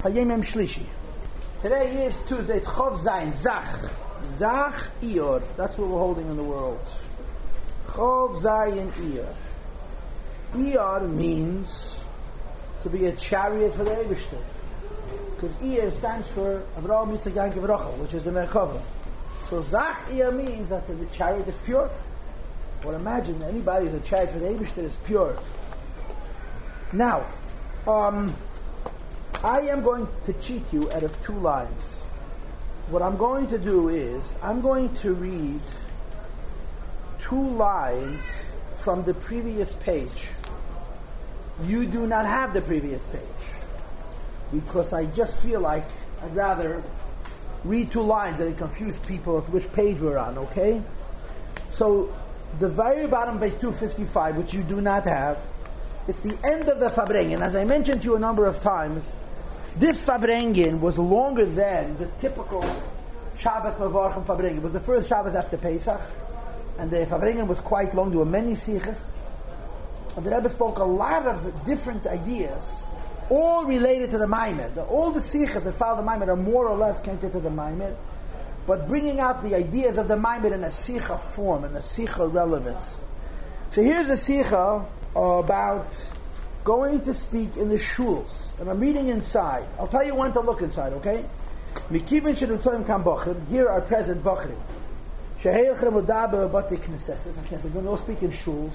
Today is Tuesday, it's Chov Zayin, Zach. Zach Ior. That's what we're holding in the world. Chov Zayin Ior. Ior means to be a chariot for the Ebershter. Because Ior stands for Avraham Yitzhak Yankov Rachel, which is the Merkava. So Zach Ior means that the chariot is pure. Well, imagine anybody who's a chariot for the Ebershter is pure. Now, um, I am going to cheat you out of two lines. What I'm going to do is, I'm going to read two lines from the previous page. You do not have the previous page. Because I just feel like I'd rather read two lines and confuse people with which page we're on, okay? So, the very bottom page 255, which you do not have, it's the end of the Farbrengen. As I mentioned to you a number of times, this Farbrengen was longer than the typical Shabbos Mavarchim Farbrengen. It was the first Shabbos after Pesach, and the Farbrengen was quite long. There were many sikhs. And the Rebbe spoke a lot of different ideas, all related to the Maimed. All the sikhs that follow the Maimed are more or less connected to the Maimed, but bringing out the ideas of the Maimed in a sikha form, in a sikha relevance. So here's a sikha about going to speak in the shuls, and I'm reading inside. I'll tell you when to look inside, okay? Mikivin shenutoim kam bochim, here are present bochrim. Sheheilchem udaber batik knesses, I can't say, no speak in shuls.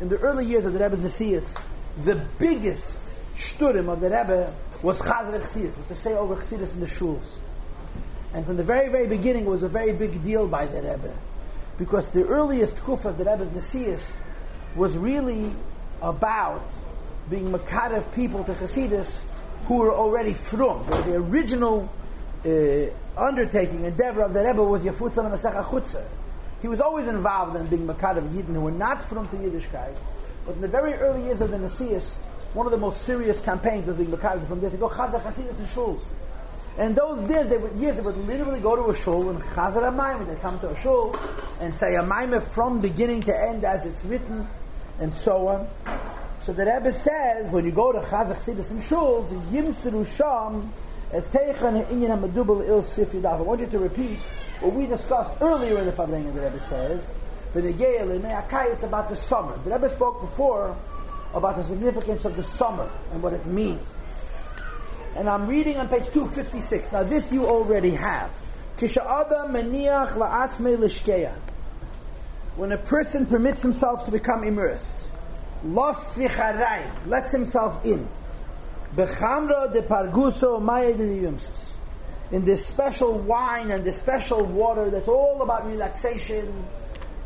In the early years of the Rebbe's Nesias, the biggest shturim of the Rebbe was Chazar Chassidus, was to say over Chassidus in the shuls. And from the very, very beginning, it was a very big deal by the Rebbe. Because the earliest kuf of the Rebbe's Nesias was really about being Makadev people to Chassidus who were already from. The original uh, undertaking, endeavor of the Rebbe was Yafutzah and Masecha Chutzah. He was always involved in being Makadev Yidden who were not from to Yiddishkeit. But in the very early years of the Nasias, one of the most serious campaigns was being Makadev from this. They go Chazar Chassidus and Shuls. And those years they, would, years, they would literally go to a shul and Chazar Amayim, they come to a shul and say a Maimah from beginning to end as it's written, and so on. So the Rebbe says, when you go to Chazar Chassidus and Shuls, Yimsuru Sham, as Teichan Inyan HaMedubal Il Sif I want you to repeat what we discussed earlier in the Farbrengen, the Rebbe says, it's about the summer. The Rebbe spoke before about the significance of the summer and what it means. And I'm reading on page 256. Now this you already have. When a person permits himself to become immersed, lost vicharai, lets himself in. Bechamra de parguso mayediyumsus. In this special wine and this special water that's all about relaxation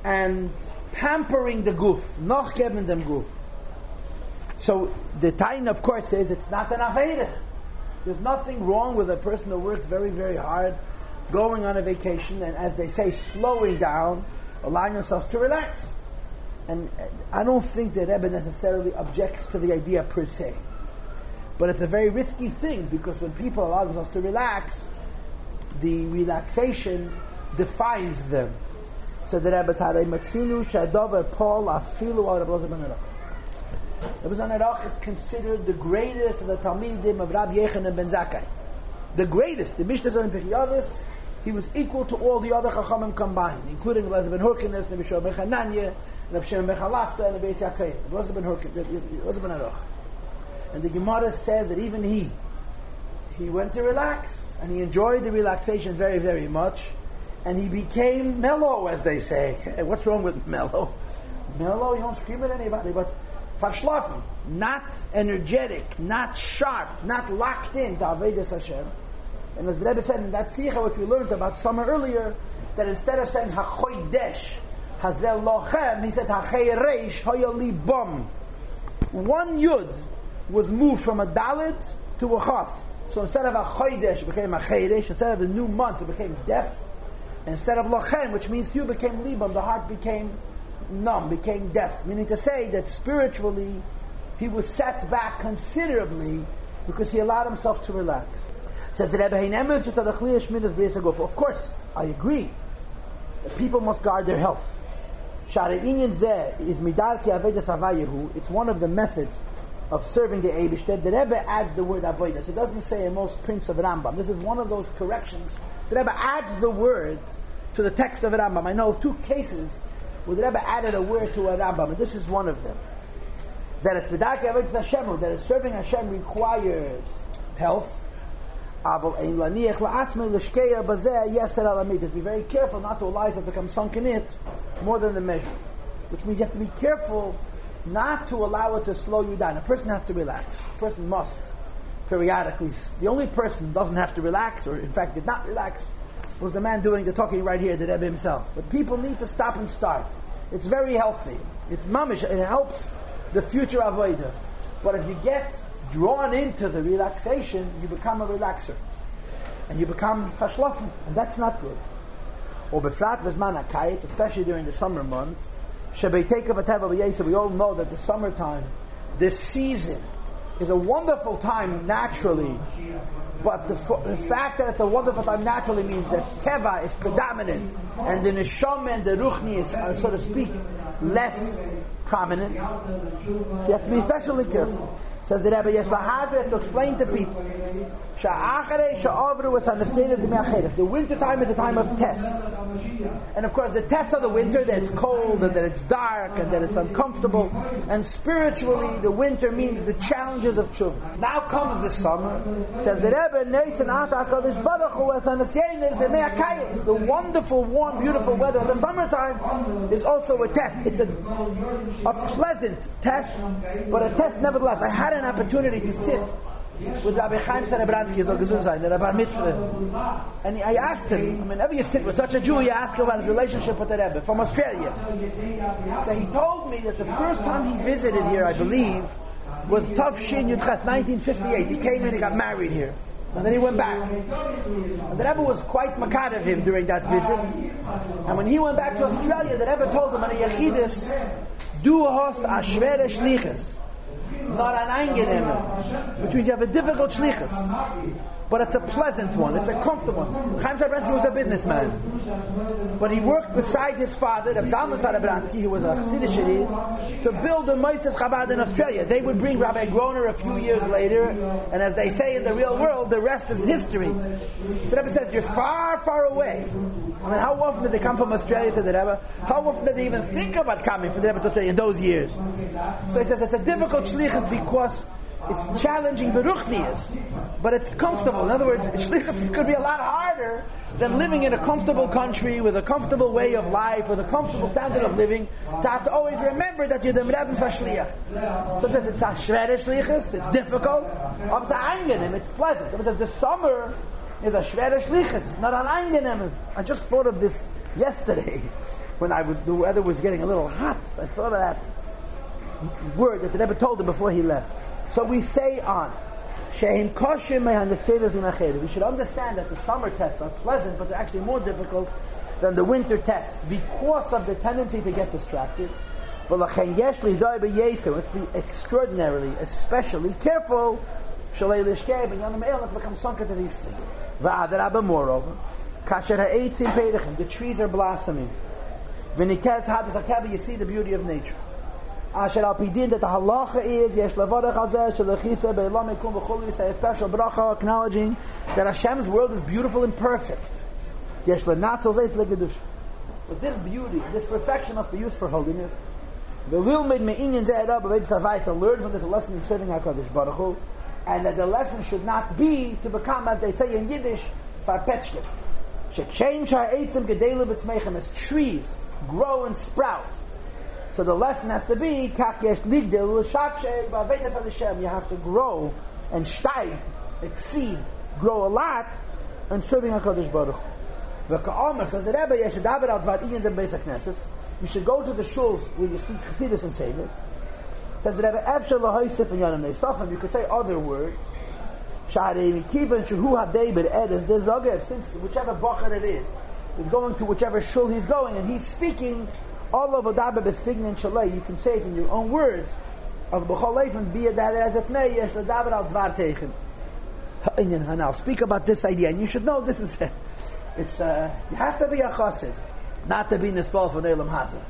and pampering the goof, noch geben dem goof. So the Tain, of course, says it's not an Aveda. There's nothing wrong with a person who works very, very hard, going on a vacation, and as they say, slowing down, allowing themselves to relax. And I don't think that Rebbe necessarily objects to the idea per se. But it's a very risky thing because when people allow themselves to relax, the relaxation defines them. So the Rebbe said, "Matzinu shadover Paul afilu al Rebbe Zabanarach." Rebbe Zabanarach is considered the greatest of the Talmidim of Rabbi Yochanan ben Zakkai. The greatest. The Mishnah says in Pechiyavis, he was equal to all the other Chachamim combined, including Rabbi ben Hurkinus, the Mishra ben Chananya, Reb Shimon ben Chalafta, and Beis Yaakov. Elazar ben Elazar ben Aruch. And the Gemara says that even he, he went to relax, and he enjoyed the relaxation very, very much, and he became mellow, as they say. What's wrong with mellow? Mellow, you don't scream at anybody, but verschlafen, not energetic, not sharp, not locked in to Avedis Hashem. And as the Rebbe said in that Sikha, which we learned about summer earlier, that instead of saying Hachoidesh, Hazel Lochem, he said Hachei Reish, Hoyali Bom. One Yud was moved from a Dalit to a Chaf. So instead of a Chodesh, it became a Chedesh. Instead of the new month, it became deaf. Instead of Lochem, which means you became Libam, the heart became numb, became deaf. Meaning to say that spiritually, he was set back considerably because he allowed himself to relax. Says the Rebbe Of course, I agree. People must guard their health. Shahinin Zeh is midalki avaidas avayehu. It's one of the methods of serving the Eibishter, the Rebbe adds the word avodas. It doesn't say in most prints of Rambam. This is one of those corrections. The Rebbe adds the word to the text of Rambam. I know of two cases where the Rebbe added a word to a Rambam, and this is one of them. That it's V'darke Avodas Hashem, that it's serving Hashem requires health, Be very careful not to allow yourself to become sunk in it more than the measure. Which means you have to be careful not to allow it to slow you down. A person has to relax. A person must periodically. The only person doesn't have to relax, or in fact did not relax, was the man doing the talking right here, the Rebbe himself. But people need to stop and start. It's very healthy. It's mamish. It helps the future avoider. But if you get drawn into the relaxation, you become a relaxer. And you become fashlofen, and that's not good. Or befrat v'zman hakayit, especially during the summer months, we all know that the summertime, this season, is a wonderful time naturally, but the, the, fact that it's a wonderful time naturally means that teva is predominant, and the neshama and the ruchni is, so to speak, less prominent. So you have to be especially careful. Says the Rebbe, yes, we have to explain to people. The winter time is the time of tests. And of course, the test of the winter, that it's cold, and that it's dark, and that it's uncomfortable. And spiritually, the winter means the challenges of children. Now comes the summer. Says the Rebbe, the wonderful, warm, beautiful weather in the summertime is also a test. It's a, a pleasant test, but a test nevertheless. I had an opportunity to sit with Rabbi Chaim Serebransky, as Gesundheit, the Rabbi Mitzvah. And I asked him, I mean, whenever you sit with such a Jew, you ask him about his relationship with the Rebbe from Australia. So he told me that the first time he visited here, I believe, was Tov Shin Yudches, 1958. He came in, he got married here. And then he went back. And the Rebbe was quite makad of him during that visit. And when he went back to Australia, the Rebbe told him, on a Yechidus, du hast a schwere Schliches not an angenehm, which means you have a difficult shlichus. But it's a pleasant one, it's a comfortable one. Chaim Sabransky was a businessman. But he worked beside his father, the Zalman Sabransky, who was a Hasidic to build the Moises Chabad in Australia. They would bring Rabbi Groner a few years later, and as they say in the real world, the rest is history. So Rebbe says, you're far, far away. I mean, how often did they come from Australia to the Rebbe? How often did they even think about coming from the Rebbe to Australia in those years? So he says it's a difficult shlichus because it's challenging beruchnias, but it's comfortable. In other words, shlichus could be a lot harder than living in a comfortable country with a comfortable way of life, with a comfortable standard of living, to have to always remember that you're the Rebbe's Shliach. Sometimes it's a shredder shlichus, it's difficult. It's angenehm, it's pleasant. It says the summer is a schwere Schlichus, not an angenehm. I just thought of this yesterday when I was the weather was getting a little hot. I thought of that word that the Rebbe told him before he left. So we say on. We should understand that the summer tests are pleasant, but they're actually more difficult than the winter tests because of the tendency to get distracted. Let's be extraordinarily, especially careful. Become sunk into these things. Moreover, the trees are blossoming. You see the beauty of nature. Asher al pidin, that the halacha is, yesh levarach hazeh, shalachisa, be'elam ekum v'chol, you say a special bracha, acknowledging that Hashem's world is beautiful and perfect. Yesh lenatzel zeis legedush. But this beauty, this perfection must be used for holiness. The will made me'inyan zeh erab, to learn from this lesson in serving HaKadosh Baruch Hu, and that the lesson should not be to become, as they say in Yiddish, farpetchke. Shekshem sha'etzim gedelim b'tzmeichem, as trees grow and sprout. So the lesson has to be, kach yesh ligdel l'shakshe ba'avedas Hashem. You have to grow and steig, exceed, grow a lot, and serving HaKadosh Baruch The Ka'omer says the Rebbe, should daven al dvar iyens and basic knesses. You should go to the shuls where you speak Chassidus and Sevis. Says the Rebbe, Efshel lahoisif and yonim neisofim, you could say other words. Shari kivan shuhu hadebir edes, there's Zogev, since whichever bacher it is, is going to whichever shul he's going, and he's speaking all of Adabe besignin shalei, you can say it in your own words. Of leifin, be it that as it may, yesh l'daber al dvar teichen. And I'll speak about this idea, and you should know this is, it's, uh, you have to be a chassid, not to be nispal for Nelam Hazah.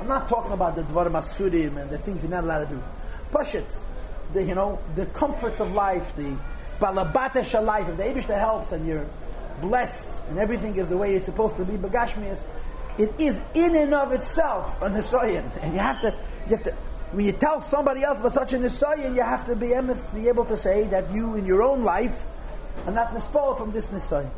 I'm not talking about the Dvarim Asurim and the things you're not allowed to do. Push it. the you know the comforts of life, the balabatesh life. If the Eibushter helps and you're blessed and everything is the way it's supposed to be, bagashmias, it is in and of itself a nisayan, and you have to you have to. When you tell somebody else about such a nisayan, you have to be, be able to say that you in your own life are not nispol from this nisayan.